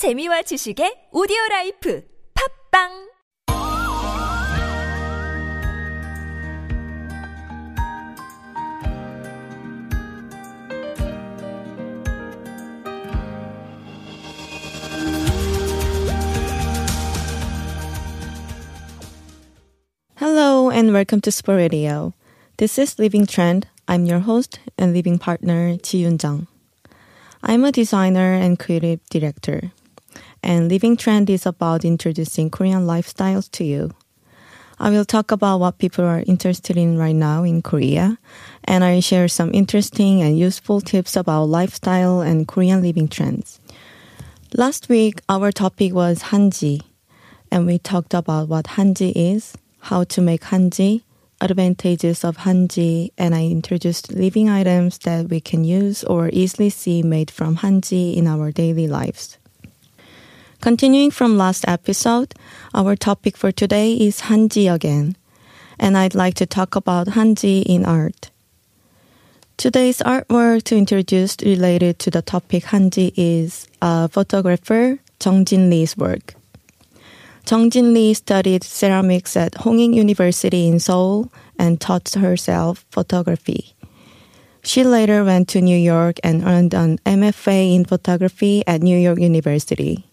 재미와 지식의 오디오 라이프 팟빵 Hello and welcome to Sport Radio. This is Living Trend. I'm your host and living partner, Ji Yunjang. I'm a designer and creative director. And Living Trend is about introducing Korean lifestyles to you. I will talk about what people are interested in right now in Korea, and I share some interesting and useful tips about lifestyle and Korean living trends. Last week, our topic was Hanji, and we talked about what Hanji is, how to make Hanji, advantages of Hanji, and I introduced living items that we can use or easily see made from Hanji in our daily lives. Continuing from last episode, our topic for today is Hanji again, and I'd like to talk about Hanji in art. Today's artwork to introduce related to the topic Hanji is a photographer Jung Jin Lee's work. Jung Jin Lee studied ceramics at Hongik University in Seoul and taught herself photography. She later went to New York and earned an MFA in photography at New York University.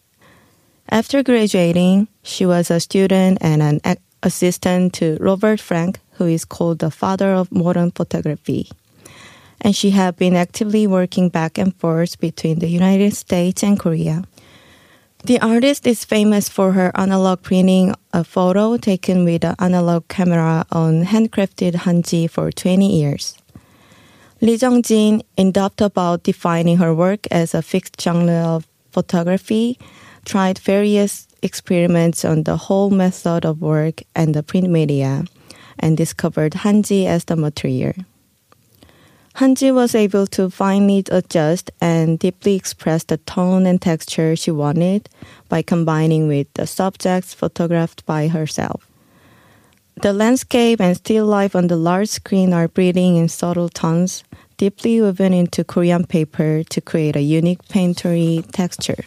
After graduating, she was a student and an assistant to Robert Frank, who is called the father of modern photography. And she had been actively working back and forth between the United States and Korea. The artist is famous for her analog printing a photo taken with an analog camera on handcrafted hanji for 20 years. Lee Jung-jin, in doubt about defining her work as a fixed genre of photography, tried various experiments on the whole method of work and the print media, and discovered Hanji as the material. Hanji was able to finely adjust and deeply express the tone and texture she wanted by combining with the subjects photographed by herself. The landscape and still life on the large screen are breathing in subtle tones, deeply woven into Korean paper to create a unique painterly texture.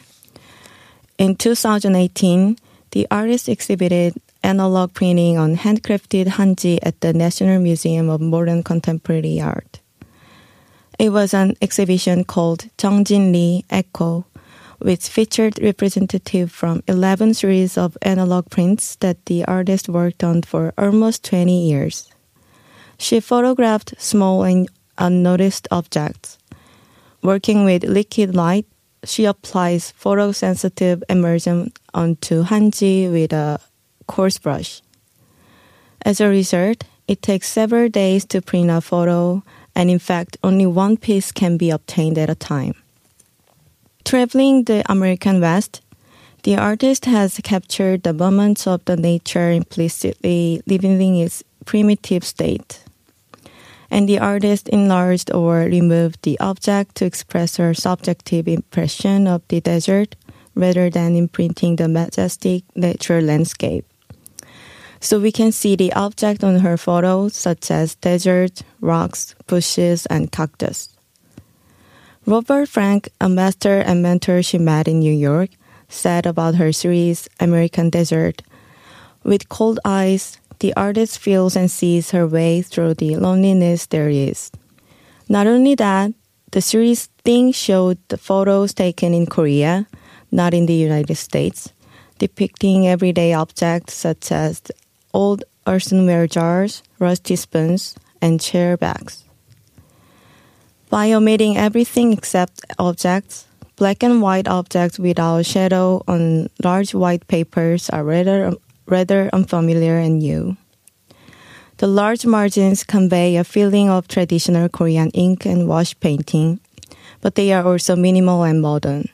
In 2018, the artist exhibited analog printing on handcrafted hanji at the National Museum of Modern Contemporary Art. It was an exhibition called Jung-jin Lee Echo, which featured representative from 11 series of analog prints that the artist worked on for almost 20 years. She photographed small and unnoticed objects. Working with liquid light, she applies photosensitive emulsion onto hanji with a coarse brush. As a result, it takes several days to print a photo, and in fact, only one piece can be obtained at a time. Traveling the American West, the artist has captured the moments of the nature implicitly leaving its primitive state. And the artist enlarged or removed the object to express her subjective impression of the desert rather than imprinting the majestic natural landscape. So we can see the object on her photos, such as desert, rocks, bushes, and cactus. Robert Frank, a master and mentor she met in New York, said about her series American Desert With cold eyes, the artist feels and sees her way through the loneliness there is. Not only that, the series thing showed the photos taken in Korea, not in the United States, depicting everyday objects such as old earthenware jars, rusty spoons, and chair backs. By omitting everything except objects, black and white objects without shadow on large white papers are rather, rather unfamiliar and new. The large margins convey a feeling of traditional Korean ink and wash painting, but they are also minimal and modern.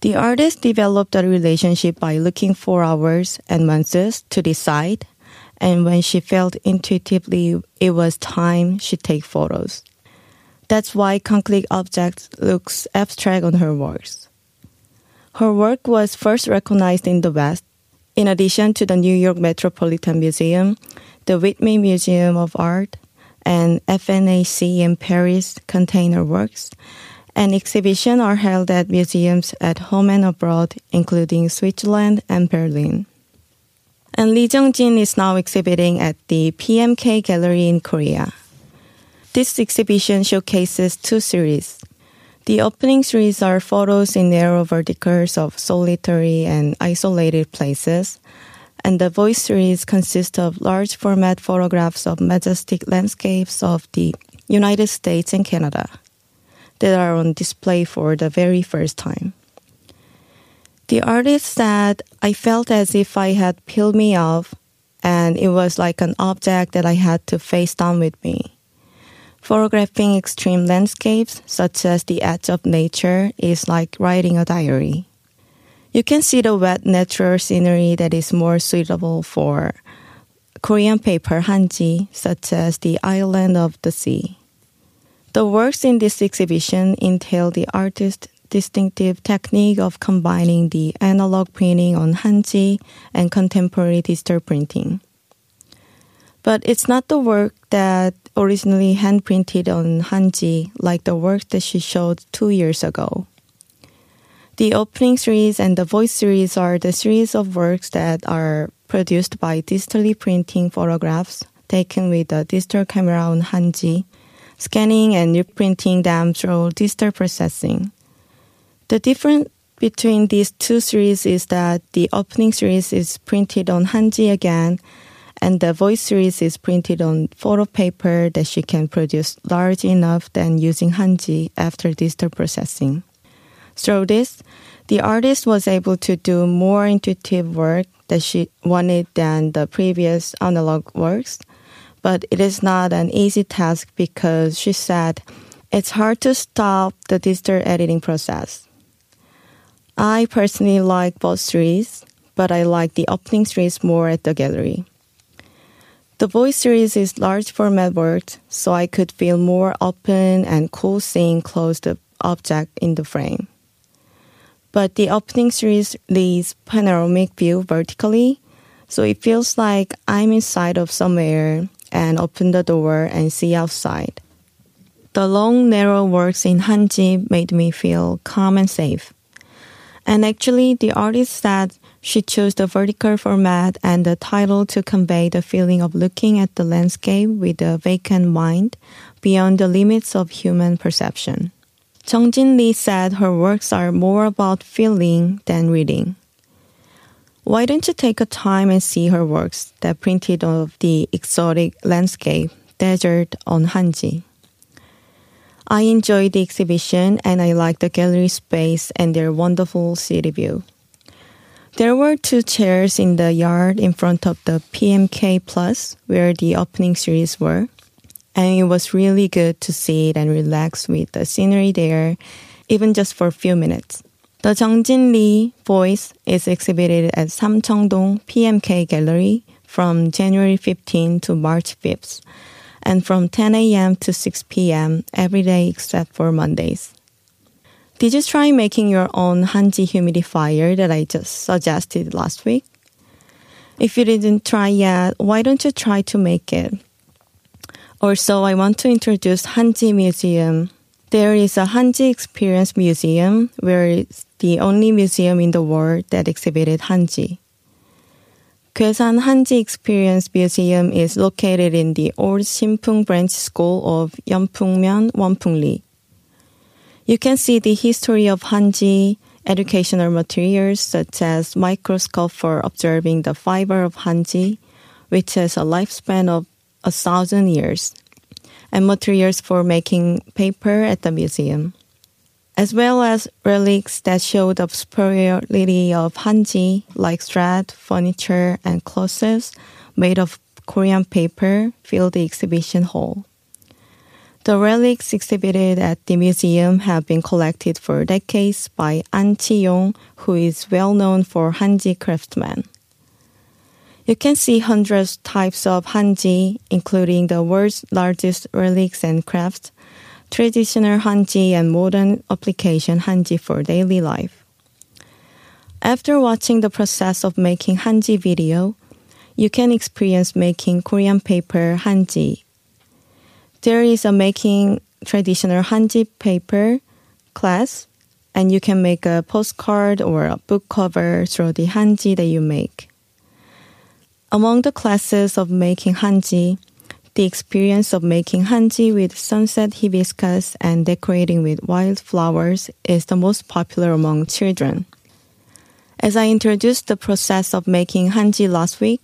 The artist developed a relationship by looking for hours and months to decide, and when she felt intuitively it was time, she take photos. That's why concrete objects looks abstract on her works. Her work was first recognized in the West. In addition to the New York Metropolitan Museum, the Whitney Museum of Art, and FNAC in Paris Container works, and exhibitions are held at museums at home and abroad, including Switzerland and Berlin. And Lee Jung-jin is now exhibiting at the PKM Gallery in Korea. This exhibition showcases two series. The opening series are photos in narrow verticals of solitary and isolated places, and the voice series consists of large format photographs of majestic landscapes of the United States and Canada that are on display for the very first time. The artist said, I felt as if I had peeled me off, and it was like an object that I had to face down with me. Photographing extreme landscapes, such as the edge of nature, is like writing a diary. You can see the wet natural scenery that is more suitable for Korean paper hanji, such as the island of the sea. The works in this exhibition entail the artist's distinctive technique of combining the analog printing on hanji and contemporary digital printing. But it's not the work that originally hand printed on hanji like the work that she showed two years ago. The opening series and the voice series are the series of works that are produced by digitally printing photographs taken with a digital camera on hanji scanning and reprinting them through digital processing. The difference between these two series is that the opening series is printed on Hanji again, and the voice series is printed on photo paper that she can produce large enough than using Hanji after digital processing. Through this, the artist was able to do more intuitive work that she wanted than the previous analog works but it is not an easy task because she said it's hard to stop the digital editing process. I personally like both series, but I like the opening series more at the gallery. The voice series is large format work, so I could feel more open and cool seeing close the object in the frame. But the opening series leaves panoramic view vertically, so it feels like I'm inside of somewhere and open the door and see outside. The long, narrow works in Hanji made me feel calm and safe. And actually, the artist said she chose the vertical format and the title to convey the feeling of looking at the landscape with a vacant mind beyond the limits of human perception. Jung Jin Lee said her works are more about feeling than reading. Why don't you take a time and see her works that printed of the exotic landscape, desert on Hanji? I enjoyed the exhibition and I liked the gallery space and their wonderful city view. There were two chairs in the yard in front of the PKM Plus where the opening series were, and it was really good to sit and relax with the scenery there, even just for a few minutes. The Jung-jin Lee voice is exhibited at Samcheongdong PKM Gallery from January 15 to March 5th, and from 10 a.m. to 6 p.m. every day except for Mondays. Did you try making your own Hanji humidifier that I just suggested last week? If you didn't try yet, why don't you try to make it? Also, I want to introduce Hanji Museum there is a Hanji Experience Museum where it's the only museum in the world that exhibited Hanji. Goesan Hanji Experience Museum is located in the old Sinpung Branch School of Yeonpungmyeon, Wonpungli. You can see the history of Hanji, educational materials such as microscope for observing the fiber of Hanji, which has a lifespan of a thousand years and materials for making paper at the museum, as well as relics that show the superiority of Hanji, like thread, furniture, and clothes made of Korean paper, fill the exhibition hall. The relics exhibited at the museum have been collected for decades by An Chi-yong, who is well known for Hanji craftsmen. You can see hundreds types of hanji, including the world's largest relics and crafts, traditional hanji and modern application hanji for daily life. After watching the process of making hanji video, you can experience making Korean paper hanji. There is a making traditional hanji paper, class and you can make a postcard or a book cover through the hanji that you make. Among the classes of making hanji, the experience of making hanji with sunset hibiscus and decorating with wildflowers is the most popular among children. As I introduced the process of making hanji last week,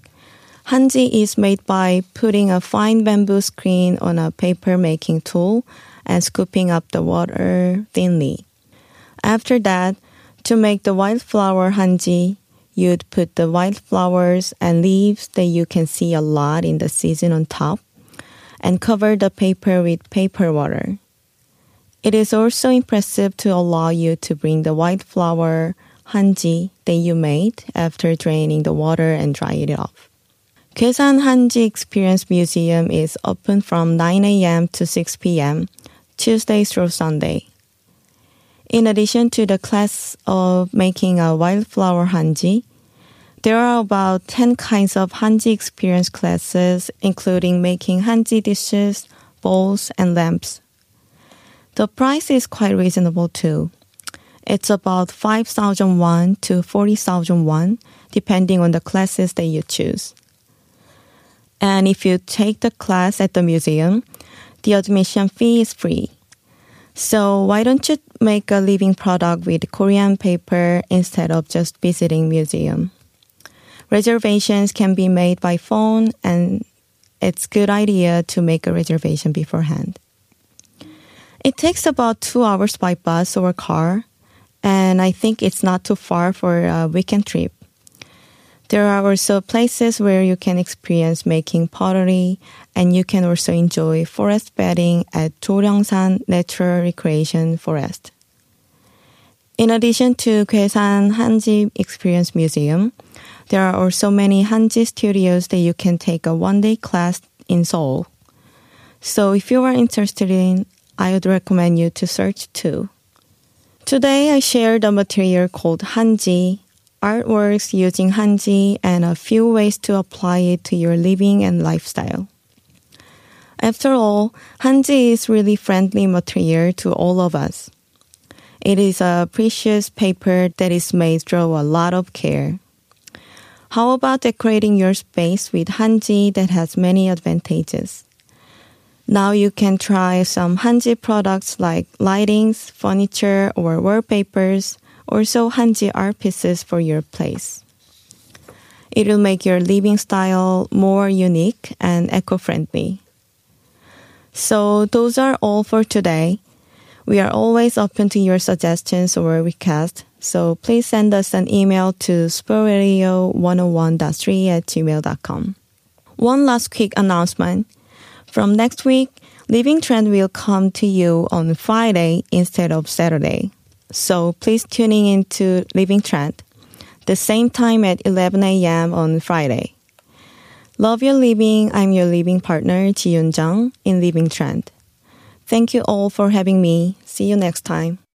hanji is made by putting a fine bamboo screen on a paper making tool and scooping up the water thinly. After that, to make the wildflower hanji, you'd put the wildflowers and leaves that you can see a lot in the season on top and cover the paper with paper water. It is also impressive to allow you to bring the wildflower hanji that you made after draining the water and dry it off. Goesan Hanji Experience Museum is open from 9 a.m. to 6 p.m. Tuesday through Sunday. In addition to the class of making a wildflower hanji, there are about 10 kinds of hanji experience classes, including making hanji dishes, bowls, and lamps. The price is quite reasonable too. It's about 5,000 won to 40,000 won, depending on the classes that you choose. And if you take the class at the museum, the admission fee is free. So why don't you make a living product with Korean paper instead of just visiting museum? Reservations can be made by phone and it's good idea to make a reservation beforehand. It takes about two hours by bus or car, and I think it's not too far for a weekend trip. There are also places where you can experience making pottery and you can also enjoy forest bathing at Joryeongsan Natural Recreation Forest. In addition to Goesan Hanji Experience Museum, there are also many Hanji studios that you can take a one-day class in Seoul. So if you are interested in, I would recommend you to search too. Today I shared a material called Hanji artworks using Hanji and a few ways to apply it to your living and lifestyle. After all, Hanji is really friendly material to all of us. It is a precious paper that is made through a lot of care. How about decorating your space with Hanji that has many advantages? Now you can try some Hanji products like lightings, furniture, or wallpapers also hanji art pieces for your place. It will make your living style more unique and eco-friendly. So those are all for today. We are always open to your suggestions or requests, so please send us an email to sportradio101.3 at gmail.com. One last quick announcement. From next week, Living Trend will come to you on Friday instead of Saturday. So please tuning in to Living Trend, the same time at 11 a.m. on Friday. Love your living. I'm your living partner, Ji Yun Jung, in Living Trend. Thank you all for having me. See you next time.